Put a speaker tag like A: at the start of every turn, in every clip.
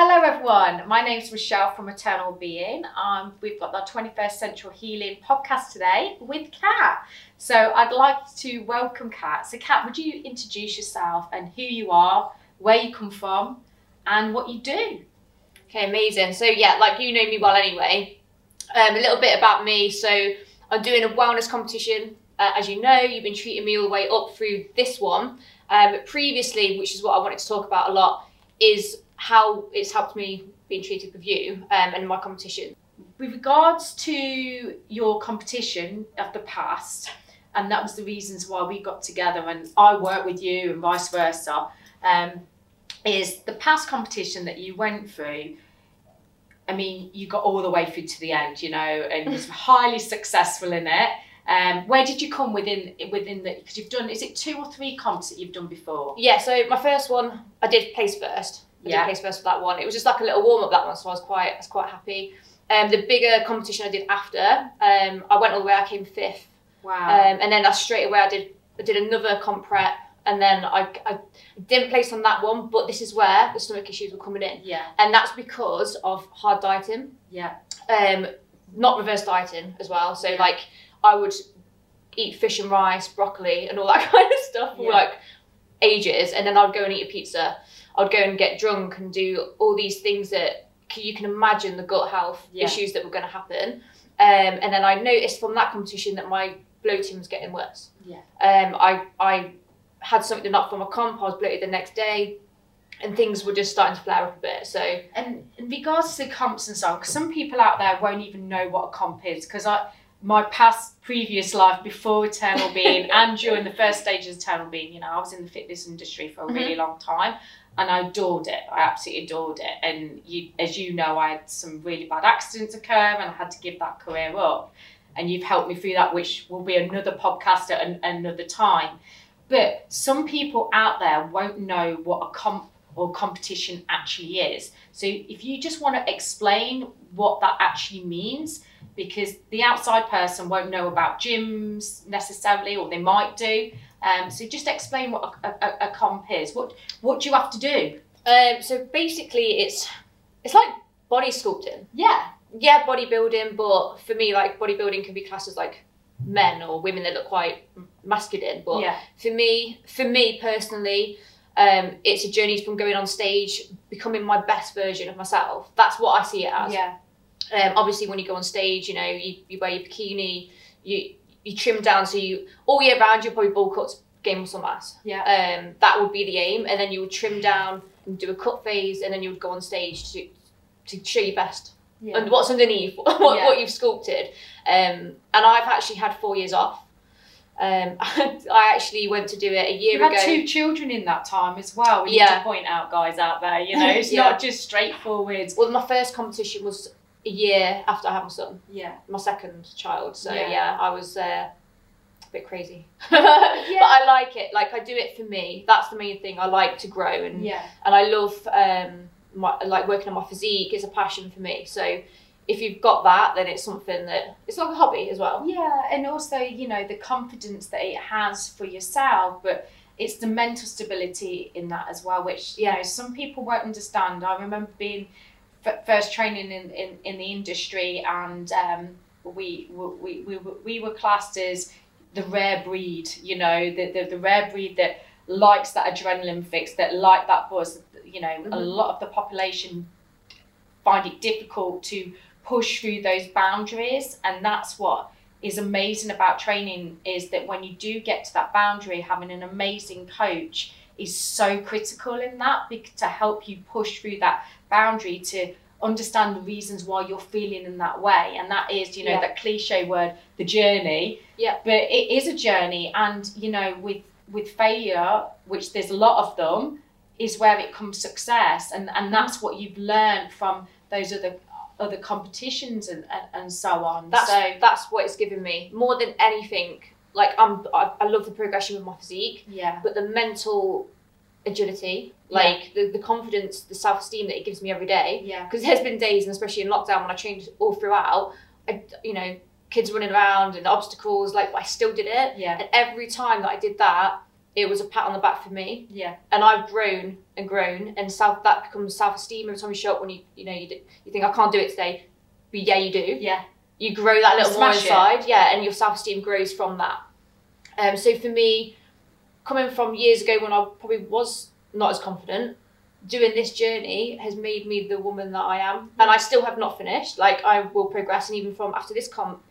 A: Hello, everyone. My name's Rochelle from Eternal Being. Um, we've got the 21st Century Healing podcast today with Kat. So I'd like to welcome Kat. So, Kat, would you introduce yourself and who you are, where you come from, and what you do?
B: Okay, amazing. So yeah, like you know me well anyway. Um, a little bit about me. So I'm doing a wellness competition. Uh, as you know, you've been treating me all the way up through this one. Um, previously, which is what I wanted to talk about a lot, is how it's helped me being treated with you um, and my competition.
A: With regards to your competition of the past, and that was the reasons why we got together and I work with you and vice versa, um, is the past competition that you went through. I mean, you got all the way through to the end, you know, and was highly successful in it. Um, where did you come within within the? Because you've done, is it two or three comps that you've done before?
B: Yeah, so my first one, I did place first. I
A: Yeah.
B: did place first for that one. It was just like a little warm up that one, so I was quite, I was quite happy. Um, the bigger competition I did after, um, I went all the way. I came fifth,
A: Wow.
B: um, and then I straight away I did, I did another comp prep, and then I, I didn't place on that one. But this is where the stomach issues were coming in,
A: yeah.
B: and that's because of hard dieting,
A: Yeah.
B: um, not reverse dieting as well. So
A: Yeah.
B: like I would eat fish and rice, broccoli, and all that kind of stuff for
A: Yeah.
B: like ages, and then I'd go and eat a pizza. I'd go and get drunk and do all these things that you can imagine the gut health
A: Yeah.
B: issues that were going to happen. Um, and then I noticed from that competition that my bloating was getting worse.
A: Yeah.
B: Um, I I had something up from a comp. I was bloated the next day, and things were just starting to flare up a bit. So
A: And in regards to comps and so on, 'cause some people out there won't even know what a comp is. Because I, my past previous life before Eternal Being and during the first stages of Eternal Being, you know, I was in the fitness industry for a really long time, and I adored it. I absolutely adored it. And you, as you know, I had some really bad accidents occur, and I had to give that career up. And you've helped me through that, which will be another podcast at an, another time. But some people out there won't know what a comp or competition actually is. So if you just want to explain what that actually means, because the outside person won't know about gyms necessarily, or they might do. Um, so just explain what a, a, a comp is. What what do you have to do?
B: um, so basically, it's it's like body sculpting.
A: Yeah,
B: yeah, bodybuilding, but for me, like bodybuilding can be classed as like men or women that look quite masculine. But
A: yeah,
B: for me, for me personally, um, it's a journey from going on stage, becoming my best version of myself. That's what I see it as.
A: yeah,
B: Um, obviously, when you go on stage, you know, you, you wear your bikini, you you trim down, so you all year round you're probably ball cuts, gain muscle mass.
A: yeah,
B: Um, that would be the aim, and then you would trim down and do a cut phase, and then you would go on stage to to show your best
A: yeah.
B: and what's underneath what,
A: Yeah.
B: what you've sculpted um, and i've actually had four years off um, i actually went to do it a year ago.
A: You've
B: ago
A: had two children in that time as well. We need
B: Yeah.
A: to point out, guys out there, you know, it's
B: Yeah.
A: not just straightforward.
B: well my first competition was a year after i had my son.
A: Yeah,
B: my second child so
A: Yeah.
B: yeah, i was uh, a bit crazy. But i like it like i do it for me. That's the main thing i like to grow and
A: yeah,
B: and i love um, my, like working on my physique is a passion for me. So if you've got that then it's something that it's like a hobby as well.
A: Yeah, and also, you know, the confidence that it has for yourself, but it's the mental stability in that as well, which, you know, some people won't understand. I remember being f- first training in, in, in the industry and um, we, we, we, we, we were classed as the rare breed, you know, the, the, the rare breed that likes that adrenaline fix, that like that buzz. You know, a
B: Mhm.
A: lot of the population find it difficult to push through those boundaries and that's what is amazing about training is that when you do get to that boundary having an amazing coach is so critical in that to help you push through that boundary to understand the reasons why you're feeling in that way. And that is you know
B: Yeah.
A: that cliche word the journey.
B: Yeah.
A: but it is a journey. And you know with with failure which there's a lot of them is where it comes success. And and mm-hmm. that's what you've learned from those other other competitions and and, and so on.
B: That's
A: so
B: that's what it's given me. More than anything. Like I'm, I, I love the progression with my physique,
A: yeah.
B: But the mental agility,
A: Yeah.
B: like the, the confidence, the self esteem that it gives me every day.
A: yeah
B: Because there's been days, and especially in lockdown when I trained all throughout, I, you know, kids running around and obstacles, like I still did it.
A: yeah
B: And every time that I did that, it was a pat on the back for me.
A: Yeah.
B: And I've grown and grown, and self that becomes self esteem every time you show up when you you know you do, you think I can't do it today, but yeah you do.
A: Yeah.
B: You grow that little more
A: Smash it.
B: inside, yeah, and your self esteem grows from that. Um, so for me, coming from years ago when I probably was not as confident, doing this journey has made me the woman that I am, and I still have not finished. Like I will progress, and even from after this comp,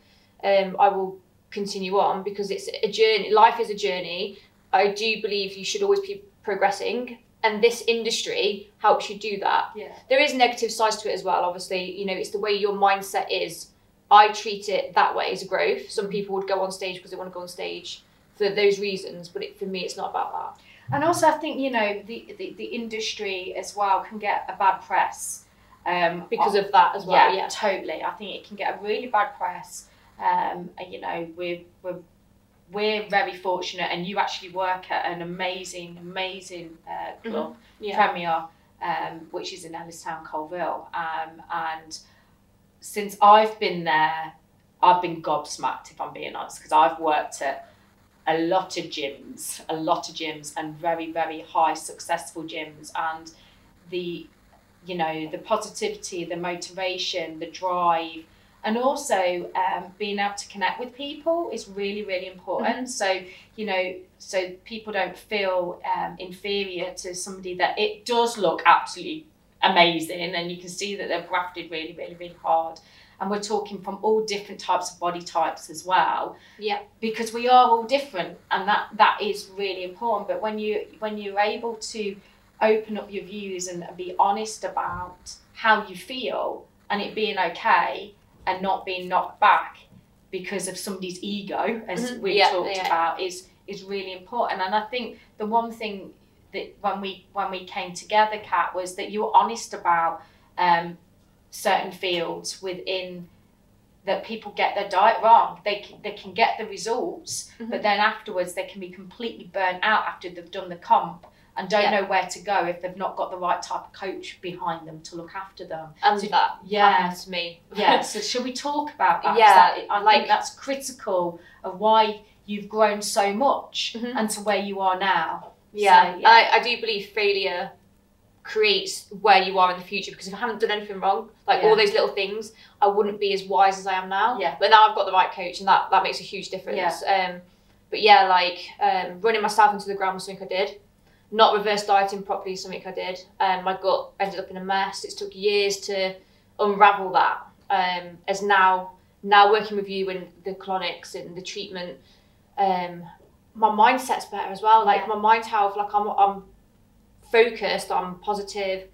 B: um, I will continue on because it's a journey. Life is a journey. I do believe you should always be progressing, and this industry helps you do that.
A: Yeah.
B: There is negative sides to it as well. Obviously, you know, it's the way your mindset is. I treat it that way as a growth. Some people would go on stage because they want to go on stage for those reasons, but it, for me, it's not about that.
A: And also, I think you know the, the, the industry as well can get a bad press um,
B: Because of that as well,
A: yeah,
B: yeah.
A: totally. I think it can get a really bad press. Um, and, you know, we're, we're we're very fortunate, and you actually work at an amazing, amazing uh, club,
B: Mm-hmm. Yeah.
A: Premier, um, which is in Ellistown, Coalville. Um, and since I've been there, I've been gobsmacked, if I'm being honest, because I've worked at a lot of gyms, a lot of gyms, and very, very high successful gyms. And the, you know, the positivity, the motivation, the drive, and also um, being able to connect with people is really, really important. So, you know, so people don't feel um, inferior to somebody that it does look absolutely amazing, and you can see that they're grafted really, really, really hard. And we're talking from all different types of body types as well
B: Yeah.
A: because we are all different and that that is really important but when you when you're able to open up your views and be honest about how you feel and it being okay and not being knocked back because of somebody's ego as
B: Mhm.
A: we
B: Yeah,
A: talked
B: yeah.
A: about is is really important and i think the one thing that when we when we came together kat was that you were honest about um, certain fields within that people get their diet wrong. They can, they can get the results,
B: Mhm.
A: but then afterwards they can be completely burnt out after they've done the comp and don't
B: Yeah.
A: know where to go if they've not got the right type of coach behind them to look after them.
B: And
A: So-
B: that
A: yeah.
B: happened to me.
A: Yeah, so should we talk about that?
B: Yeah,
A: that- I
B: like-
A: think that's critical of why you've grown so much
B: Mhm.
A: and to where you are now.
B: Yeah,
A: So, yeah.
B: I, I do believe failure creates where you are in the future because if I haven't done anything wrong, like
A: Yeah.
B: all those little things, I wouldn't be as wise as I am now.
A: Yeah.
B: But now I've got the right coach and that, that makes a huge difference. Yeah. Um, but yeah, like um, running myself into the ground was something I did. Not reverse dieting properly is something I did. Um, my gut ended up in a mess. It took years to unravel that. Um, as now, now working with you and the colonics and the treatment, um, my mindset's better as well. Like
A: Yeah.
B: my mind health, like I'm, I'm focused, I'm positive.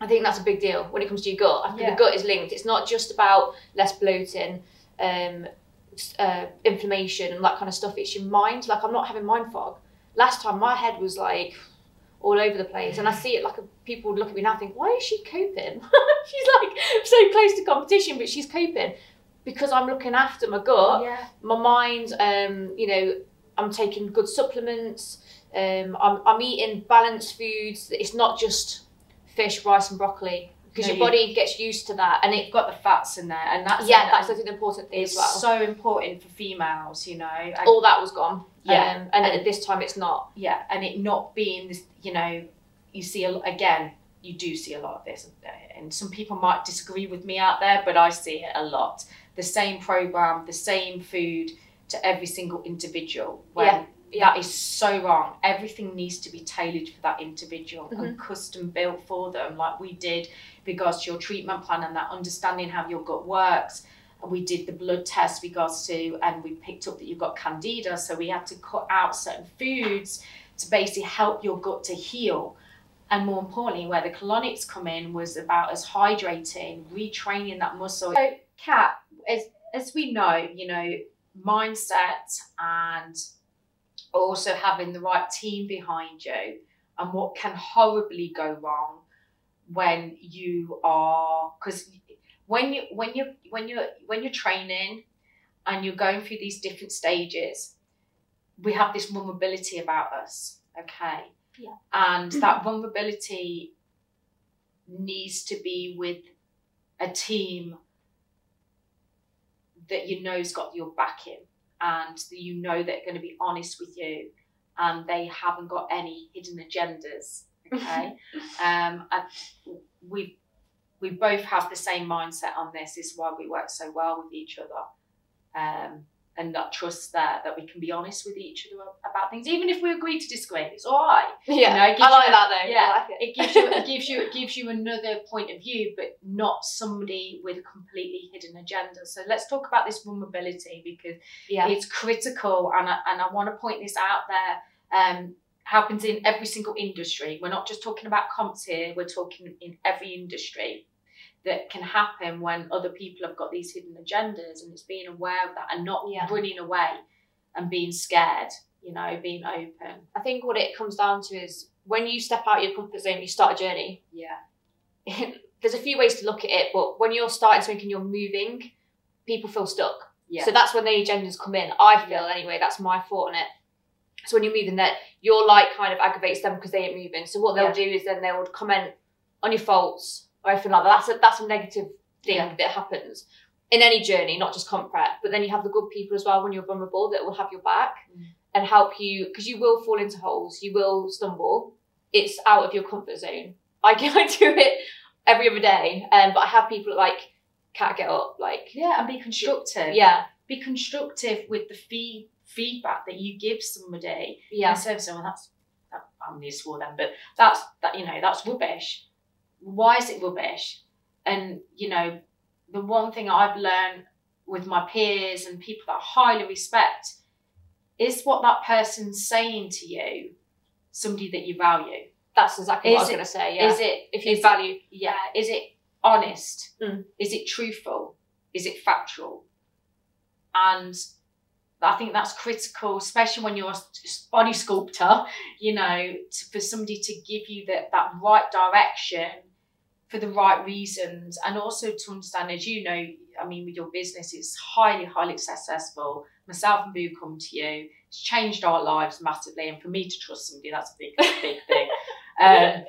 B: I think that's a big deal when it comes to your gut. I think
A: Yeah.
B: the gut is linked. It's not just about less bloating, um, uh, inflammation, and that kind of stuff. It's your mind. Like I'm not having mind fog. Last time my head was like all over the place, and I see it like a, people would look at me now and think, why is she coping? she's like so close to competition, but she's coping because I'm looking after my gut
A: Yeah.
B: my mind um you know i'm taking good supplements um i'm, I'm eating balanced foods it's not just fish rice and broccoli because
A: No,
B: your
A: you-
B: body gets used to that and it
A: got the fats in there, and that's
B: yeah that's an important thing
A: it's
B: as well
A: so important for females. You know, I-
B: all that was gone
A: Yeah.
B: um, and,
A: And-
B: at this time it's not
A: yeah, and it not being this, you know, you see a, again, you do see a lot of this, and some people might disagree with me out there, but I see it a lot. The same program, the same food to every single individual. When
B: Yeah, yeah.
A: that is so wrong. Everything needs to be tailored for that individual
B: Mm-hmm.
A: and custom built for them, like we did regards to your treatment plan and that understanding how your gut works. We did the blood test regards to, and we picked up that you've got candida, so we had to cut out certain foods to basically help your gut to heal. And more importantly, where the colonics come in was about us hydrating, retraining that muscle. So, Kat, as as we know, you know, mindset and also having the right team behind you, and what can horribly go wrong when you are because when you when you when you when you're training and you're going through these different stages, we have this vulnerability about us, okay?
B: Yeah.
A: And that vulnerability needs to be with a team that you know's got your backing and that you know they're going to be honest with you and they haven't got any hidden agendas. Okay, um, we we both have the same mindset on this. This is why we work so well with each other. Um, and that trust there that we can be honest with each other about things, even if we agree to disagree. It's all right.
B: Yeah,
A: know, it gives
B: I like
A: you
B: that though.
A: yeah.
B: I like it.
A: It gives you it gives you it gives you another point of view, but not somebody with a completely hidden agenda. So let's talk about this vulnerability because
B: Yeah.
A: it's critical, and I, and I want to point this out there. Um, happens in every single industry. We're not just talking about comps here. We're talking in every industry that can happen when other people have got these hidden agendas, and it's being aware of that and not
B: Yeah.
A: running away and being scared. You know, being open.
B: I think what it comes down to is when you step out of your comfort zone, you start a journey.
A: Yeah.
B: There's a few ways to look at it, but when you're starting something and you're moving, people feel stuck.
A: Yeah.
B: So that's when the agendas come in. I feel anyway. That's my thought on it. So when you're moving, that your light kind of aggravates them because they ain't moving. So what they'll
A: Yeah.
B: do is then they'll comment on your faults or anything like that. That's a that's a negative thing
A: Yeah.
B: that happens in any journey, not just comp prep. But then you have the good people as well when you're vulnerable that will have your back
A: Mm.
B: and help you because you will fall into holes, you will stumble. It's out of your comfort zone. I I do it every other day, um, but I have people that like can't get up. Like
A: Yeah, and be constructive.
B: yeah,
A: Be constructive with the fee- feedback that you give somebody.
B: yeah.
A: Of saying, well, that's, that, I'm to swore then, but that's, that, you know, that's rubbish. Why is it rubbish? And, you know, the one thing I've learned with my peers and people that I highly respect is what that person's saying to you somebody that you value.
B: That's exactly what I was
A: it-
B: going to say. Yeah.
A: Is it
B: if you
A: is it-
B: value,
A: yeah, is it honest?
B: Mm.
A: Is it truthful? Is it factual? And I think that's critical, especially when you're a body sculptor, you know, to, for somebody to give you that, that right direction for the right reasons. And also to understand, as you know, I mean, with your business, it's highly, highly successful. Myself and Boo come to you. It's changed our lives massively. And for me to trust somebody, that's a big, big thing. Um,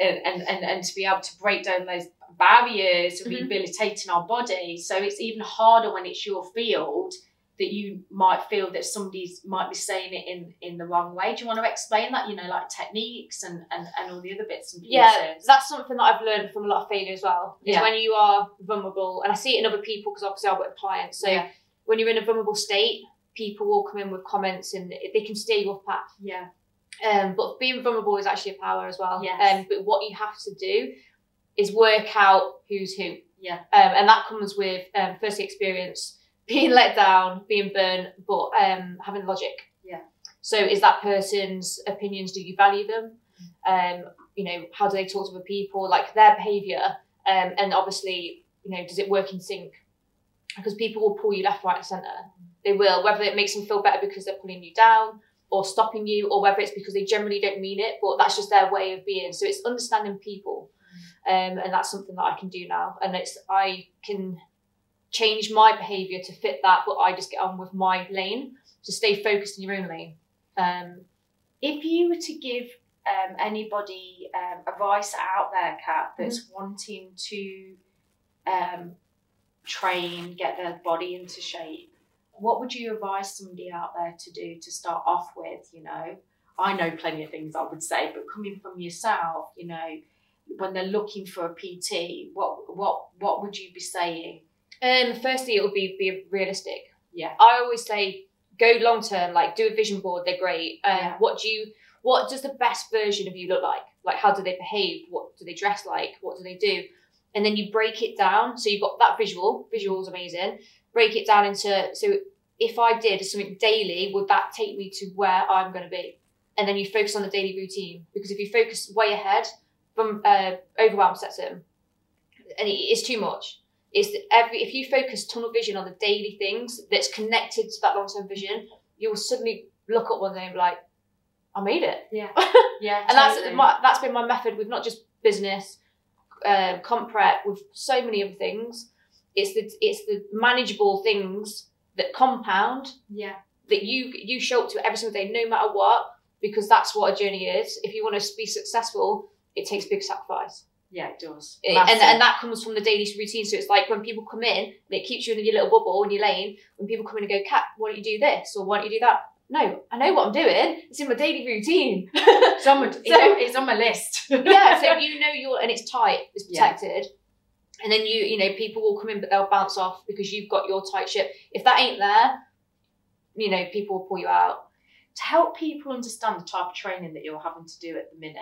A: and, and, and, and to be able to break down those barriers,
B: Mhm.
A: rehabilitating our body. So it's even harder when it's your field that you might feel that somebody's might be saying it in in the wrong way. Do you want to explain that? You know, like techniques and and, and all the other bits and pieces.
B: yeah, that's something that I've learned from a lot of failure as well. Is
A: Yeah.
B: when you are vulnerable, and I see it in other people because obviously I work with clients. So
A: yeah,
B: when you're in a vulnerable state, people will come in with comments and they can steer you off path.
A: yeah,
B: Um, but being vulnerable is actually a power as well.
A: Yes.
B: Um, but what you have to do is work out who's who.
A: yeah,
B: Um, and that comes with um, firstly experience, being let down, being burnt, but um, having logic.
A: Yeah.
B: So is that person's opinions? Do you value them? Um, you know, how do they talk to other people? Like their behaviour, um, and obviously, you know, does it work in sync? Because people will pull you left, right, and centre. They will, whether it makes them feel better because they're pulling you down or stopping you, or whether it's because they generally don't mean it, but that's just their way of being. So it's understanding people, um, and that's something that I can do now. And it's I can change my behaviour to fit that, but I just get on with my lane to stay focused in your own lane. Um,
A: If you were to give um, anybody um, advice out there, Kat, that's wanting to um, train, get their body into shape, what would you advise somebody out there to do to start off with? You know, I know plenty of things I would say, but coming from yourself, you know, when they're looking for a PT, what what what would you be saying?
B: Um, firstly, it would be be realistic.
A: Yeah.
B: I always say go long term. Like do a vision board. They're great. Um,
A: Yeah.
B: What do you? What does the best version of you look like? Like how do they behave? What do they dress like? What do they do? And then you break it down. So you've got that visual. Visual's amazing. Break it down into so if I did something daily, would that take me to where I'm going to be? And then you focus on the daily routine because if you focus way ahead, from uh, overwhelm sets in, and it is too much is that every if you focus tunnel vision on the daily things that's connected to that long term vision, you'll suddenly look up one day and be like, I made it.
A: Yeah, yeah,
B: And that's
A: totally.
B: my, that's been my method with not just business, um, comp prep, with so many other things. It's the it's the manageable things that compound
A: yeah,
B: that you you show up to every single day, no matter what, because that's what a journey is. If you want to be successful, it takes big sacrifice.
A: Yeah, it does.
B: It- and, and that comes from the daily routine. So it's like when people come in it keeps you in your little bubble in your lane. When people come in and go, Kat, why don't you do this or why don't you do that? no, I know what I'm doing. It's in my daily routine.
A: It's on my, it's
B: So-
A: on- it's on my list.
B: yeah, so you know you're and it's tight, it's
A: Yeah.
B: protected. And then you, you know, people will come in but they'll bounce off because you've got your tight ship. If that ain't there, you know, people will pull you out.
A: to help people understand the type of training that you're having to do at the minute.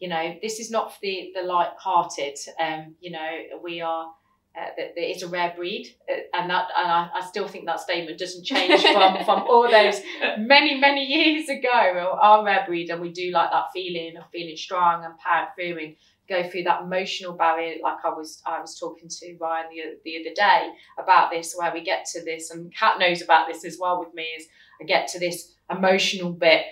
A: You know, this is not for the the light-hearted. Um, you know, we are. Uh, that that it's a rare breed, uh, and that, and I, I still think that statement doesn't change from from all those many many years ago. We are a rare breed, and we do like that feeling of feeling strong and power through and go through that emotional barrier. Like I was I was talking to Ryan the the other day about this, where we get to this, and Kat knows about this as well with me. Is I get to this emotional bit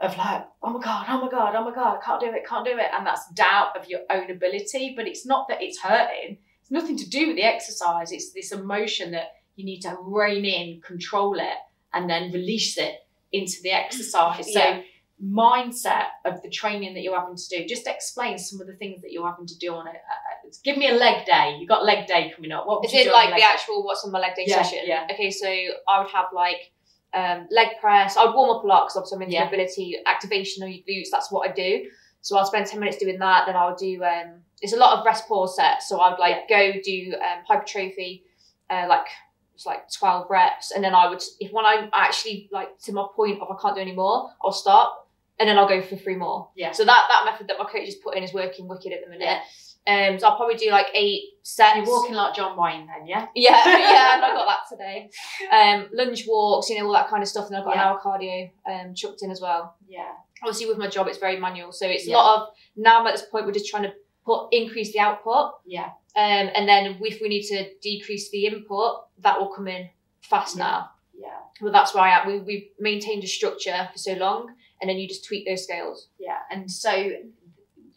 A: of like, oh my god, oh my god, oh my god, I can't do it, can't do it, and that's doubt of your own ability. But it's not that it's hurting. It's nothing to do with the exercise. It's this emotion that you need to rein in, control it, and then release it into the exercise. So
B: Yeah.
A: mindset of the training that you're having to do. Just explain some of the things that you're having to do on it. Uh, give me a leg day. You got leg day coming up. What would
B: Is
A: you
B: it like the actual what's on my leg day
A: Yeah,
B: session?
A: yeah.
B: Okay, so I would have like um, leg press. I would warm up a lot because obviously I'm into
A: Yeah.
B: mobility, activation of your glutes. That's what I do. So I'll spend ten minutes doing that. Then I'll do. Um, it's a lot of rest pause sets. So I'd like go do um, hypertrophy, uh, like it's like twelve reps, and then I would if when I'm actually like to my point of I can't do any more, I'll stop, and then I'll go for three more.
A: Yeah.
B: So that that method that my coach has put in is working wicked at the minute. Um, so I'll probably do like eight sets.
A: You're walking like John Wayne then, yeah?
B: Yeah, yeah, and I got that today. Um, lunge walks, you know, all that kind of stuff, and I've got
A: Yeah.
B: an hour cardio um, chucked in as well.
A: Yeah.
B: Obviously, with my job, it's very manual, so it's
A: Yeah.
B: a lot of now. I'm at this point, we're just trying to put increase the output,
A: Yeah.
B: um, and then if we need to decrease the input, that will come in fast
A: Yeah.
B: now.
A: Yeah.
B: But that's why I am. We we maintained a structure for so long, and then you just tweak those scales.
A: Yeah. And so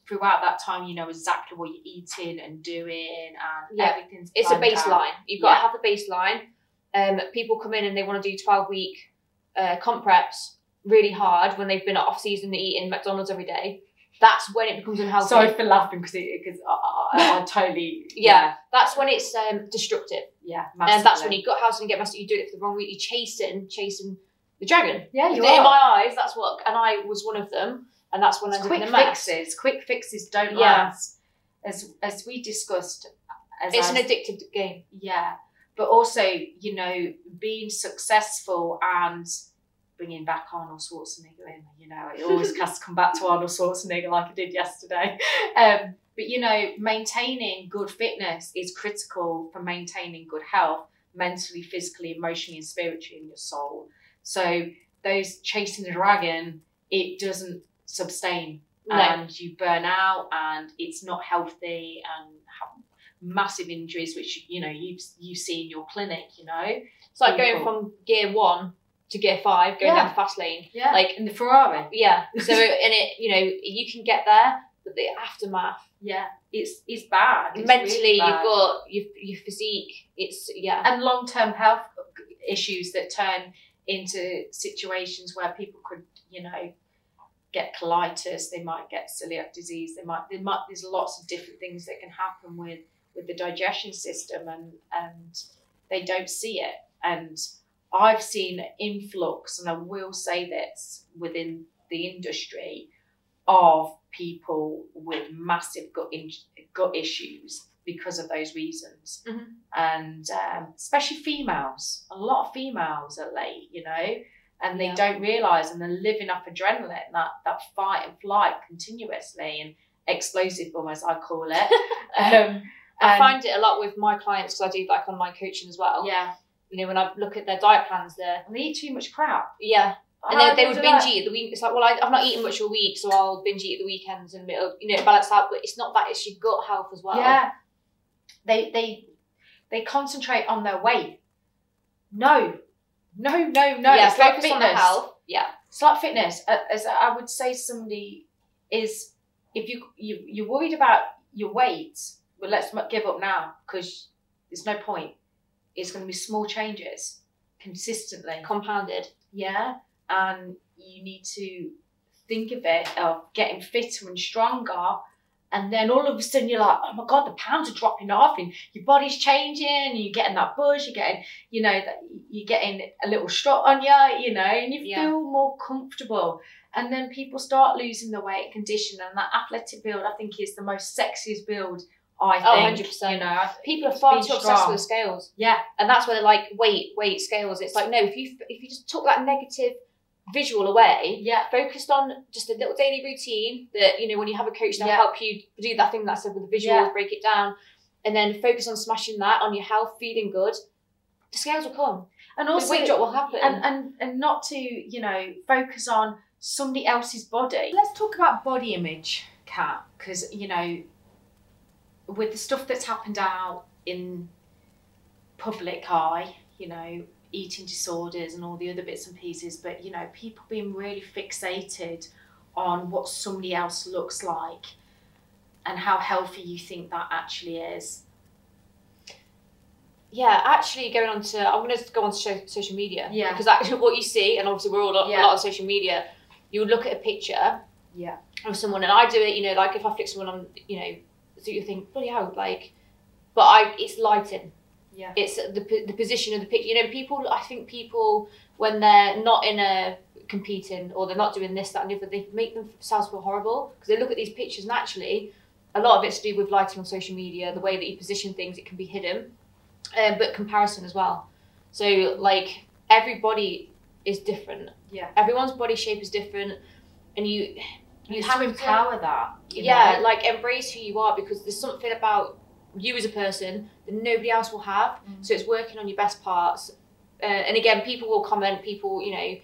A: throughout that time you know exactly what you're eating and doing and
B: Yeah.
A: everything's
B: It's a
A: planned out.
B: baseline. You've got
A: Yeah.
B: to have the baseline. Um, people come in and they want to do 12 week uh, comp preps really hard when they've been off season eating McDonald's every day. That's when it becomes unhealthy.
A: Sorry for laughing because because I, I, I totally
B: Yeah. That's when it's um, destructive.
A: yeah
B: And that's when
A: massively.
B: you gut house and get messed. You do it for the wrong week You're chasing, chasing the dragon.
A: yeah you
B: in my eyes, that's what, and I was one of them. And that's when I
A: It's
B: ended
A: quick
B: mess.
A: fixes quick fixes don't
B: Yeah.
A: last as as we discussed as
B: It's
A: I-
B: an addictive game.
A: yeah but also you know being successful and bringing back Arnold Schwarzenegger in you know it always has to come back to Arnold Schwarzenegger like I did yesterday um, but you know maintaining good fitness is critical for maintaining good health mentally physically emotionally and spiritually in your soul so those chasing the dragon it doesn't sustain
B: No.
A: and you burn out and it's not healthy and have massive injuries which you know you you see in your clinic you know
B: It's like going from gear one to gear five, going
A: Yeah.
B: down the fast lane.
A: yeah
B: Like-
A: in the ferrari
B: Yeah. So and it, you know, you can get there, but the aftermath
A: yeah it's it's bad It's
B: mentally,
A: really bad.
B: you've got your your physique. It's yeah.
A: and long-term health issues that turn into situations where people could you know get colitis they might get celiac disease they might there might there's lots of different things that can happen with with the digestion system and and they don't see it. And i've seen influx and i will say this within the industry of people with massive gut in, gut issues because of those reasons.
B: Mhm.
A: and um, especially females a lot of females are late you know and they
B: Yeah.
A: don't realize and they're living off adrenaline that that fight and flight continuously and explosive almost i call it um,
B: I find it a lot with my clients because I do like online coaching as well.
A: yeah
B: You know, when I look at their diet plans, they're
A: and they eat too much crap
B: yeah, and
A: I
B: then they would binge
A: that.
B: eat at the week. It's like, well, I, I've not eaten much all week, so I'll binge eat at the weekends and it'll you know balance out. But it's not that; it's your gut health as well.
A: Yeah. They they they concentrate on their weight. No. No, no, no.
B: yeah.
A: it's like
B: focus on the
A: fitness.
B: health. Yeah,
A: It's like fitness. As I would say to somebody is if you, you you're worried about your weight, well let's not give up now because there's no point. It's going to be small changes consistently.
B: compounded.
A: Yeah, and you need to think of it of getting fitter and stronger and then all of a sudden you're like, oh my god, the pounds are dropping off, and your body's changing, and you're getting that buzz, you're getting, you know, that you're getting a little strut on you, you know, and you
B: Yeah.
A: feel more comfortable. And then people start losing the weight condition, and that athletic build, I think, is the most sexiest build. I
B: Oh,
A: think,
B: 100%.
A: you know,
B: People are far too obsessed with the scales.
A: yeah,
B: and that's where they're like weight weight scales it's like no if you if you just took that negative visual away
A: yeah,
B: focused on just a little daily routine that you know when you have a coach to
A: Yeah.
B: help you do that thing that I said with the visuals
A: Yeah.
B: break it down and then focus on smashing that on your health feeling good the scales will come
A: and also, the
B: weight drop will happen
A: and and and not to you know focus on somebody else's body. Let's talk about body image, Kat, because you know with the stuff that's happened out in public eye, you know, eating disorders and all the other bits and pieces, but you know, people being really fixated on what somebody else looks like and how healthy you think that actually is.
B: yeah actually going on to I'm going to go on to social media
A: Yeah.
B: because actually what you see and obviously we're all a
A: Yeah.
B: lot on social media you look at a picture
A: Yeah.
B: of someone and I do it, you know, like if I flick someone on, you know, so you think, bloody hell, like, but I, it's lighting.
A: Yeah.
B: It's the, the position of the picture. You know, people, I think people, when they're not in a competing or they're not doing this, that, and the other, they make themselves feel horrible because they look at these pictures and actually, a lot of it's to do with lighting on social media, the way that you position things, it can be hidden, um, but comparison as well. So, like, everybody is different.
A: Yeah.
B: Everyone's body shape is different, and you
A: You have to empower that. you
B: yeah,
A: know?
B: like embrace who you are because there's something about you as a person that nobody else will have.
A: Mm.
B: So it's working on your best parts. Uh, and again, people will comment. People, you know,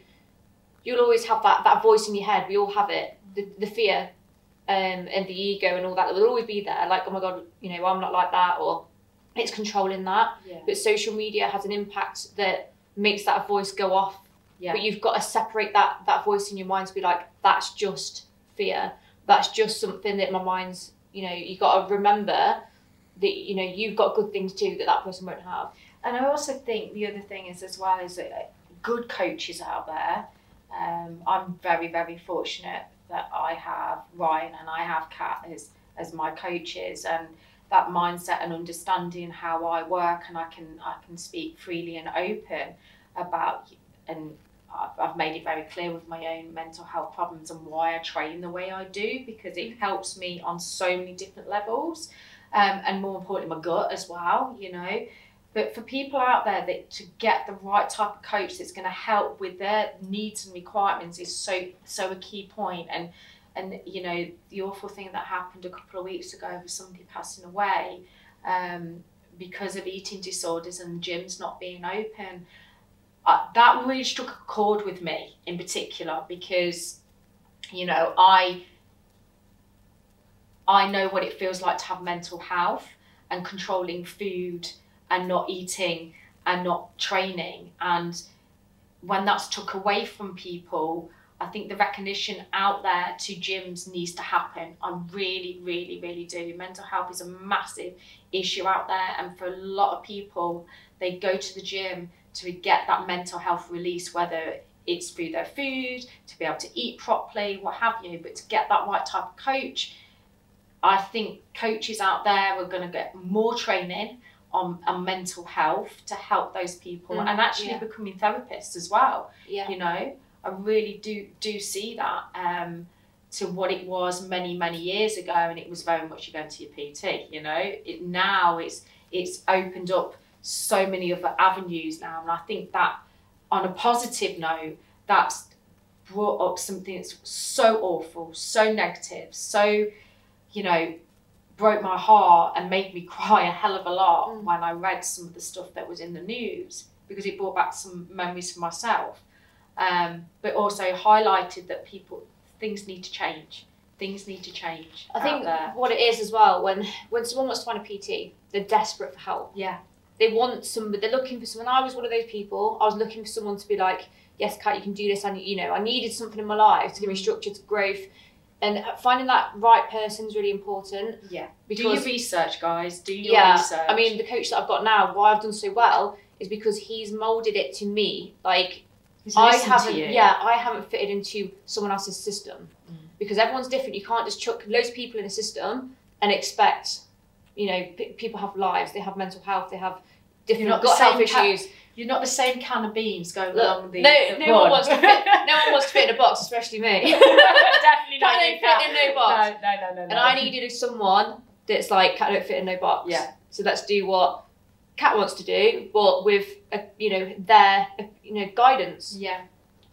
B: you'll always have that that voice in your head. We all have it. The the fear, um, and the ego and all that. That will always be there. Like, oh my god, you know, I'm not like that, or it's controlling that.
A: Yeah.
B: But social media has an impact that makes that voice go off.
A: Yeah.
B: But you've got to separate that that voice in your mind to be like, that's just fear. That's just something that my mind's. You know, you got to remember that you know you've got good things too that that person won't have.
A: And I also think the other thing is as well is that good coaches out there. Um, I'm very very fortunate that I have Ryan and I have Kat as as my coaches and that mindset and understanding how I work and I can I can speak freely and open about and I've, I've made it very clear with my own mental health problems and why I train the way I do because it helps me on so many different levels um, and more importantly my gut as well you know but for people out there that to get the right type of coach that's going to help with their needs and requirements is so so a key point. and and you know the awful thing that happened a couple of weeks ago with somebody passing away um, because of eating disorders and gyms not being open uh, that really struck a chord with me in particular because you know i i know what it feels like to have mental health and controlling food and not eating and not training. And when that's took away from people i think the recognition out there to gyms needs to happen. I really really really do. Mental health is a massive issue out there and for a lot of people they go to the gym to get that mental health release whether it's through their food to be able to eat properly what have you. But to get that right type of coach i think coaches out there are going to get more training on, on mental health to help those people
B: Mm,
A: and actually
B: yeah.
A: becoming therapists as well
B: Yeah.
A: you know i really do do see that um to what it was many many years ago and it was very much you going to your pt you know it now it's it's opened up so many other avenues now and i think that on a positive note that's brought up something that's so awful so negative so you know broke my heart and made me cry a hell of a lot
B: Mm.
A: when i read some of the stuff that was in the news because it brought back some memories for myself um, but also highlighted that people things need to change things need to change
B: I think
A: there.
B: what it is as well when when someone wants to find a PT, they're desperate for help.
A: yeah
B: They want somebody. They're looking for someone. I was one of those people. I was looking for someone to be like, yes, Kat, you can do this. And you know, I needed something in my life to give me
A: Mm.
B: structure to growth, and finding that right person is really important.
A: yeah
B: Because
A: do your research guys do your
B: yeah,
A: research
B: I mean, the coach that I've got now, why I've done so well is because he's molded it to me. Like
A: He's
B: I haven't, yeah, I haven't fitted into someone else's system
A: Mm.
B: because everyone's different. You can't just chuck loads of people in a system and expect, you know, p- people have lives, they have mental health, they have different gut health issues.
A: You're not the same can of beans going
B: Look,
A: along the.
B: no,
A: the
B: no one wants to fit. No one wants to fit in a box, especially me.
A: Definitely not.
B: Can't fit in no box.
A: No, no, no, no.
B: And I needed someone that's like, Kat don't fit in no box.
A: Yeah.
B: So let's do what Kat wants to do, but with a, you know their you know guidance,
A: Yeah.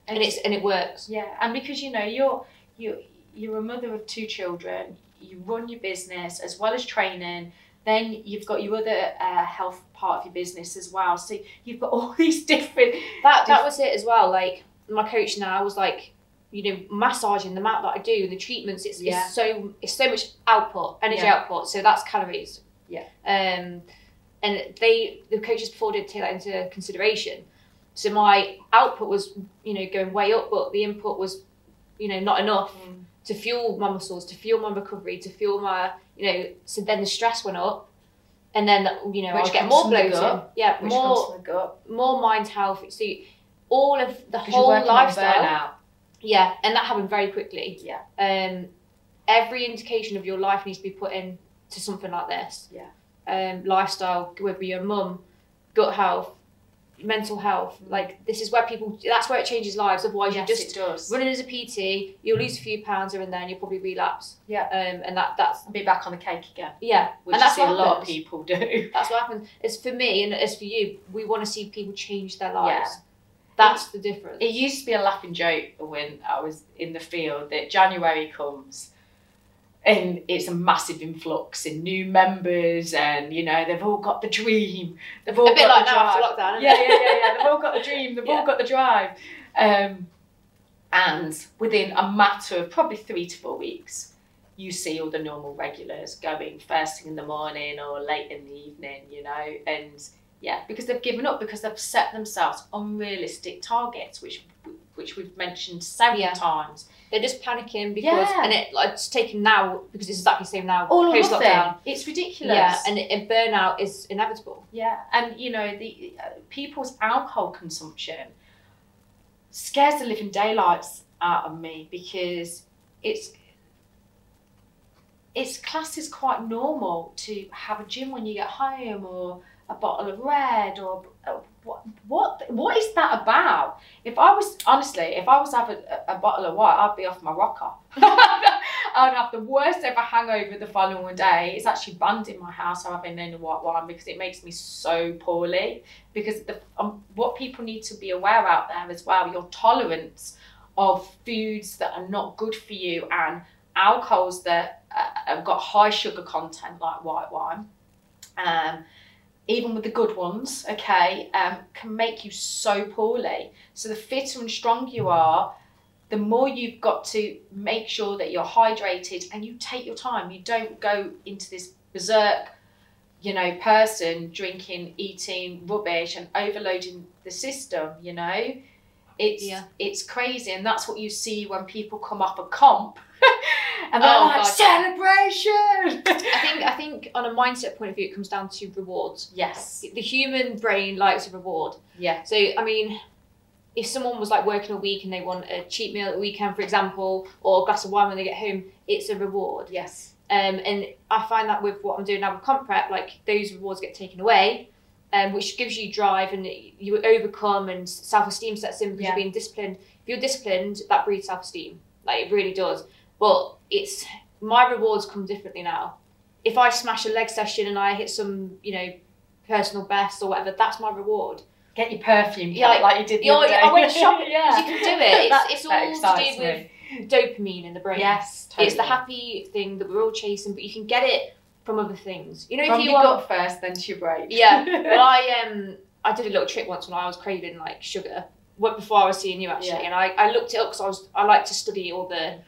B: and it's and it works.
A: Yeah, and because you know you're you you're a mother of two children, you run your business as well as training. Then you've got your other uh, health part of your business as well. So you've got all these different.
B: That that was it as well. Like my coach now was like, you know, massaging the amount that I do, and the treatments. It's,
A: Yeah.
B: it's so it's so much output, energy
A: Yeah.
B: output. So that's calories.
A: Yeah.
B: Um, and they the coaches before didn't take that into consideration. So my output was you know going way up, but the input was you know not enough to fuel my muscles, to fuel my recovery, to fuel my you know. So then the stress went up. And then you know
A: Which
B: I'll get more bloating. Yeah,
A: Which
B: more
A: comes from the gut.
B: more mind health. So you, all of the whole lifestyle. Yeah, and that happened very quickly.
A: Yeah.
B: Um, every indication of your life needs to be put in to something like this.
A: Yeah.
B: Um, lifestyle, whether you're a mum, gut health, mental health.
A: Mm.
B: Like this is where people. That's where it changes lives. Otherwise,
A: Yes,
B: you just
A: it does.
B: running as a PT. You'll lose a few pounds here and there, and you'll probably relapse.
A: Yeah.
B: Um, and that that's
A: Be back on the cake again,
B: yeah.
A: which
B: and that's
A: see a
B: what
A: lot of people do.
B: That's what happens. It's for me and it's for you. We want to see people change their lives.
A: Yeah.
B: That's the difference.
A: It used to be a laughing joke when I was in the field that January comes and it's a massive influx in new members and you know they've all got the dream. They've all
B: a bit
A: got
B: like
A: the
B: now
A: drive.
B: after lockdown.
A: Yeah, yeah, yeah, yeah. They've all got the dream. They've
B: Yeah.
A: all got the drive. Um, and within a matter of probably three to four weeks, you see all the normal regulars going first thing in the morning or late in the evening, you know, and yeah, because they've given up because they've set themselves unrealistic targets, which which we've mentioned several
B: Yeah.
A: times.
B: They're just panicking because,
A: Yeah.
B: and it like it's taken now because it's exactly the same now.
A: All or nothing.
B: lockdown.
A: It's ridiculous.
B: Yeah, and, and burnout is inevitable.
A: Yeah, and you know the uh, people's alcohol consumption scares the living daylights out of me because it's it's classed as quite normal to have a gin when you get home or a bottle of red or uh, what what what is that about? If I was honestly, if I was having a, a bottle of white, I'd be off my rocker. I'd have the worst ever hangover the following day. It's actually banned in my house having any white wine because it makes me so poorly. Because the um, what people need to be aware out there as well, your tolerance of foods that are not good for you and alcohols that uh, have got high sugar content like white wine. Um, even with the good ones, okay, um, can make you so poorly. So the fitter and stronger you are, the more you've got to make sure that you're hydrated and you take your time. You don't go into this berserk, you know, person drinking, eating rubbish and overloading the system, you know. It's
B: Yeah.
A: it's crazy and that's what you see when people come off a comp and they're
B: Oh,
A: like
B: God.
A: celebration.
B: I think I think on a mindset point of view, it comes down to rewards.
A: yes.
B: The human brain likes a reward.
A: Yeah.
B: So I mean, if someone was like working a week and they want a cheap meal at the weekend, for example, or a glass of wine when they get home, it's a reward.
A: Yes.
B: Um, and I find that with what I'm doing now with comp prep, like those rewards get taken away, um, which gives you drive and you overcome and self esteem sets in because
A: Yeah.
B: you're being disciplined. If you're disciplined, that breeds self esteem. Like it really does. But it's my rewards come differently now. If I smash a leg session and I hit some, you know, personal best or whatever, that's my reward.
A: Get your perfume,
B: Yeah,
A: like, like you did the other day.
B: I went shopping
A: yeah.
B: you can do it. It's, it's all to do with
A: me.
B: dopamine in the brain.
A: Yes, totally.
B: It's the happy thing that we're all chasing, but you can get it from other things. You know,
A: From
B: if you
A: gut first, then to your brain.
B: yeah. Well, I um, I did a little trick once when I was craving like sugar. What before I was seeing you actually,
A: Yeah.
B: and I, I looked it up because I was I like to study all the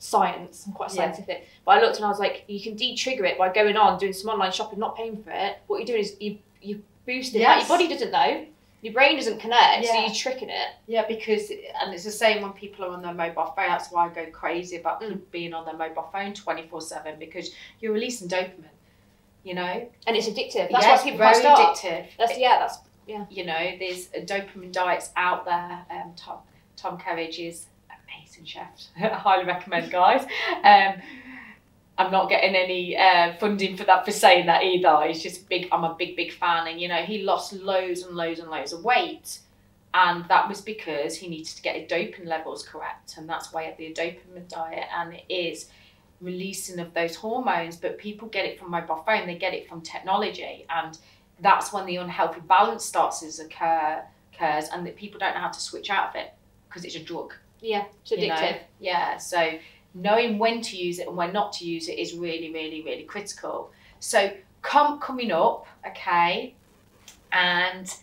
B: science. I'm quite
A: Yeah.
B: scientific, but I looked and I was like, you can de-trigger it by going on doing some online shopping, not paying for it. What you're doing is you you boosting that.
A: Yes.
B: Your body doesn't know. Your brain doesn't connect, so you're tricking it.
A: Yeah, because and it's the same when people are on their mobile phone. That's why I go crazy about
B: Mm.
A: being on their mobile phone twenty four seven because you're releasing dopamine. You know,
B: And it's addictive. That's
A: yes,
B: why people
A: very addictive.
B: That's yeah. That's Yeah.
A: You know, there's dopamine diets out there. Um, Tom Tom Kerridge is amazing chef. I highly recommend, guys. Um, I'm not getting any uh, funding for that for saying that either. He's just big. I'm a big, big fan, and you know, he lost loads and loads and loads of weight, and that was because he needed to get his dopamine levels correct, and that's why the dopamine diet, and it is releasing of those hormones. But people get it from mobile phone, they get it from technology, and that's when the unhealthy balance starts to occur occurs, and that people don't know how to switch out of it because it's a drug.
B: Yeah, it's
A: you know?
B: addictive.
A: Yeah, so knowing when to use it and when not to use it is really, really, really critical. So come coming up, okay, and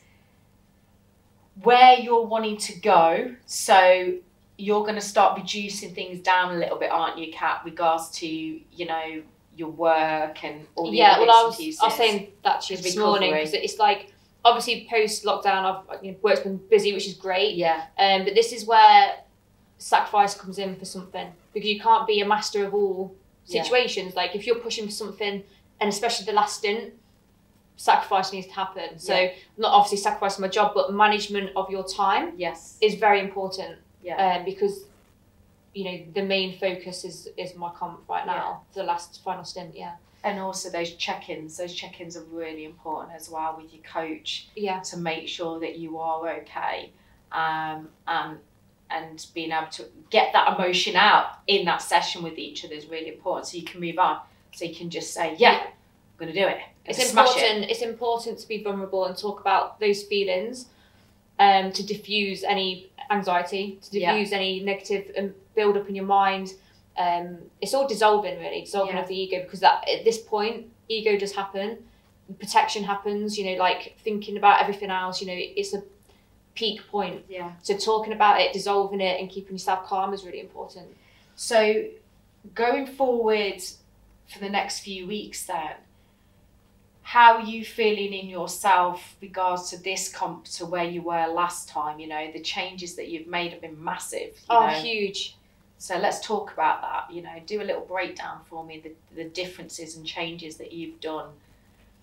A: where you're wanting to go. So you're going to start reducing things down a little bit, aren't you, Kat? Regards to you know your work and all the
B: yeah, well, I was. I was saying that to you this morning because it's like obviously post lockdown, I've you know, work's been busy, which is great.
A: yeah,
B: Um, but this is where sacrifice comes in for something because you can't be a master of all
A: Yeah.
B: situations. Like if you're pushing for something, and especially the last stint, sacrifice needs to happen. So
A: Yeah.
B: not obviously sacrificing my job, but management of your time
A: yes,
B: is very important.
A: yeah,
B: Um, because you know the main focus is is my comp right now. The last final stint, yeah,
A: and also those check-ins. Those check-ins are really important as well with your coach.
B: yeah,
A: to make sure that you are okay um, and and being able to get that emotion out in that session with each other is really important so you can move on so you can just say yeah i'm gonna do it
B: it's
A: Smash it.
B: important. It's important to be vulnerable and talk about those feelings, um, to diffuse any anxiety, to
A: Yeah.
B: diffuse any negative um, build up in your mind. Um, it's all dissolving, really, dissolving
A: Yeah.
B: of the ego, because that at this point, ego does happen, protection happens. You know, like thinking about everything else. You know, it's a peak point.
A: yeah
B: So talking about it, dissolving it, and keeping yourself calm is really important.
A: so going forward for the next few weeks then how are you feeling in yourself regards to this comp to where you were last time you know the changes that you've made have been massive you
B: Oh,
A: know?
B: huge.
A: So let's talk about that. You know, do a little breakdown for me the, the differences and changes that you've done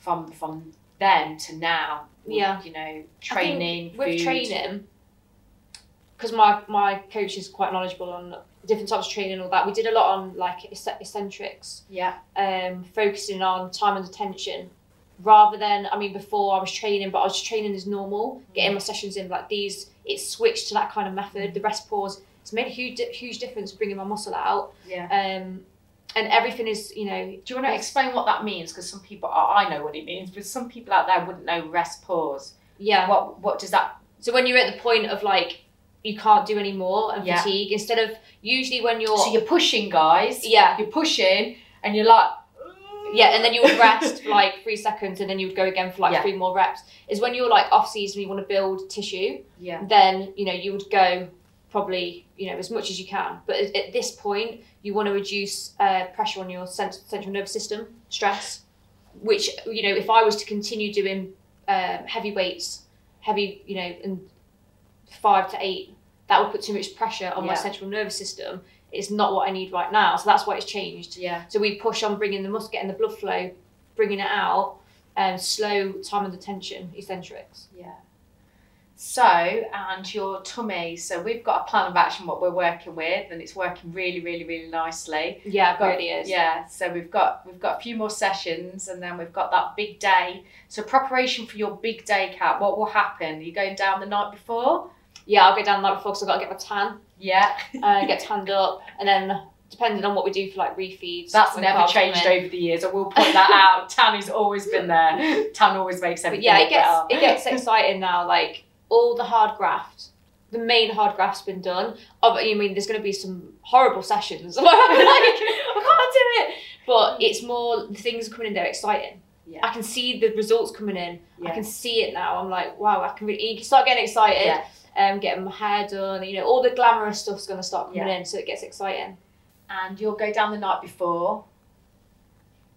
A: from from then to now. with,
B: Yeah.
A: You know, training,
B: with training because my my coach is quite knowledgeable on different types of training and all that we did a lot on like ec- eccentrics
A: Yeah.
B: um focusing on time and attention rather than i mean before i was training but i was training as normal getting my sessions in like these It switched to that kind of method the rest pause it's made a huge huge difference bringing my muscle out
A: Yeah.
B: um and everything is you know
A: Do you want to explain what that means? Because some people, I I know what it means, but some people out there wouldn't know rest pause.
B: yeah
A: What what does that?
B: so when you're at the point of like you can't do any more and
A: Yeah.
B: fatigue instead of usually when you're
A: So you're pushing, guys.
B: yeah
A: You're pushing, and you're like.
B: Yeah, and then you would rest for like three seconds, and then you would go again for like
A: Yeah.
B: three more reps. Is when you're like off season, you want to build tissue,
A: Yeah.
B: then you know you would go probably you know as much as you can. But at, at this point, you want to reduce uh, pressure on your cent- central nervous system, stress. Which you know, if I was to continue doing um, heavy weights, heavy you know, and five to eight, that would put too much pressure on my central nervous system. It's not what I need right now, so that's why it's changed.
A: Yeah.
B: So we push on bringing the muscle, getting the blood flow, bringing it out, and slow time and attention eccentrics.
A: Yeah. So, and your tummy. So we've got a plan of action what we're working with, and it's working really, really, really nicely.
B: Yeah, it
A: Got-
B: really is.
A: Yeah. So we've got we've got a few more sessions, and then we've got that big day. So preparation for your big day, Kat. What will happen? Are you going down the night before?
B: Yeah, I'll go down the night before because I've got to get my tan,
A: Yeah.
B: uh, get tanned up, and then depending on what we do for like refeeds.
A: That's never changed over the years. I will point that out. Tan has always been there. Tan always makes
B: But
A: everything
B: yeah, it gets
A: better.
B: it gets exciting now. Like all the hard graft, the main hard graft's been done. Oh, you mean there's going to be some horrible sessions? like I can't do it. But it's more the things coming in. They're exciting.
A: Yeah.
B: I can see the results coming in.
A: Yeah.
B: I can see it now. I'm like, wow, I can really you can start getting excited.
A: Yeah.
B: Um, getting my hair done. You know, all the glamorous stuff's going to start coming
A: Yeah.
B: in, so it gets exciting.
A: and you'll go down the night before,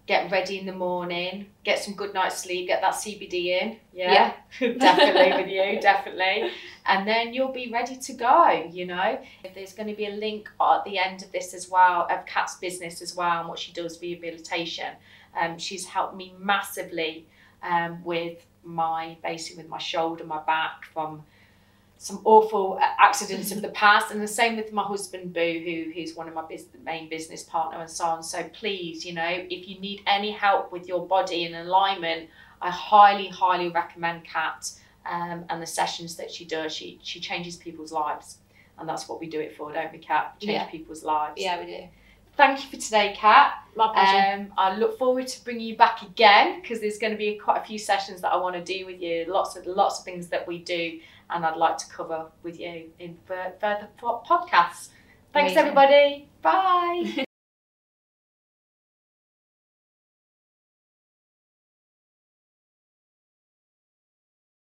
A: get ready in the morning, get some good night's sleep, get that CBD in. Yeah, definitely with you, definitely. And then you'll be ready to go, you know. If there's going to be a link at the end of this as well, of Kat's business as well, and what she does for rehabilitation. Um, she's helped me massively um, with my basically with my shoulder, my back from some awful accidents of the past, and the same with my husband Boo, who who's one of my bus- main business partner and so on. So please, you know, if you need any help with your body and alignment, I highly, highly recommend Kat um, and the sessions that she does. She she changes people's lives, and that's what we do it for, don't we, Kat? Change
B: Yeah.
A: people's lives.
B: Yeah, we do.
A: Thank you for today, Kat.
B: My pleasure.
A: Um, I look forward to bringing you back again because there's going to be quite a few sessions that I want to do with you. Lots of lots of things that we do, and I'd like to cover with you in further podcasts. Thanks,
B: Amazing.
A: everybody. Bye.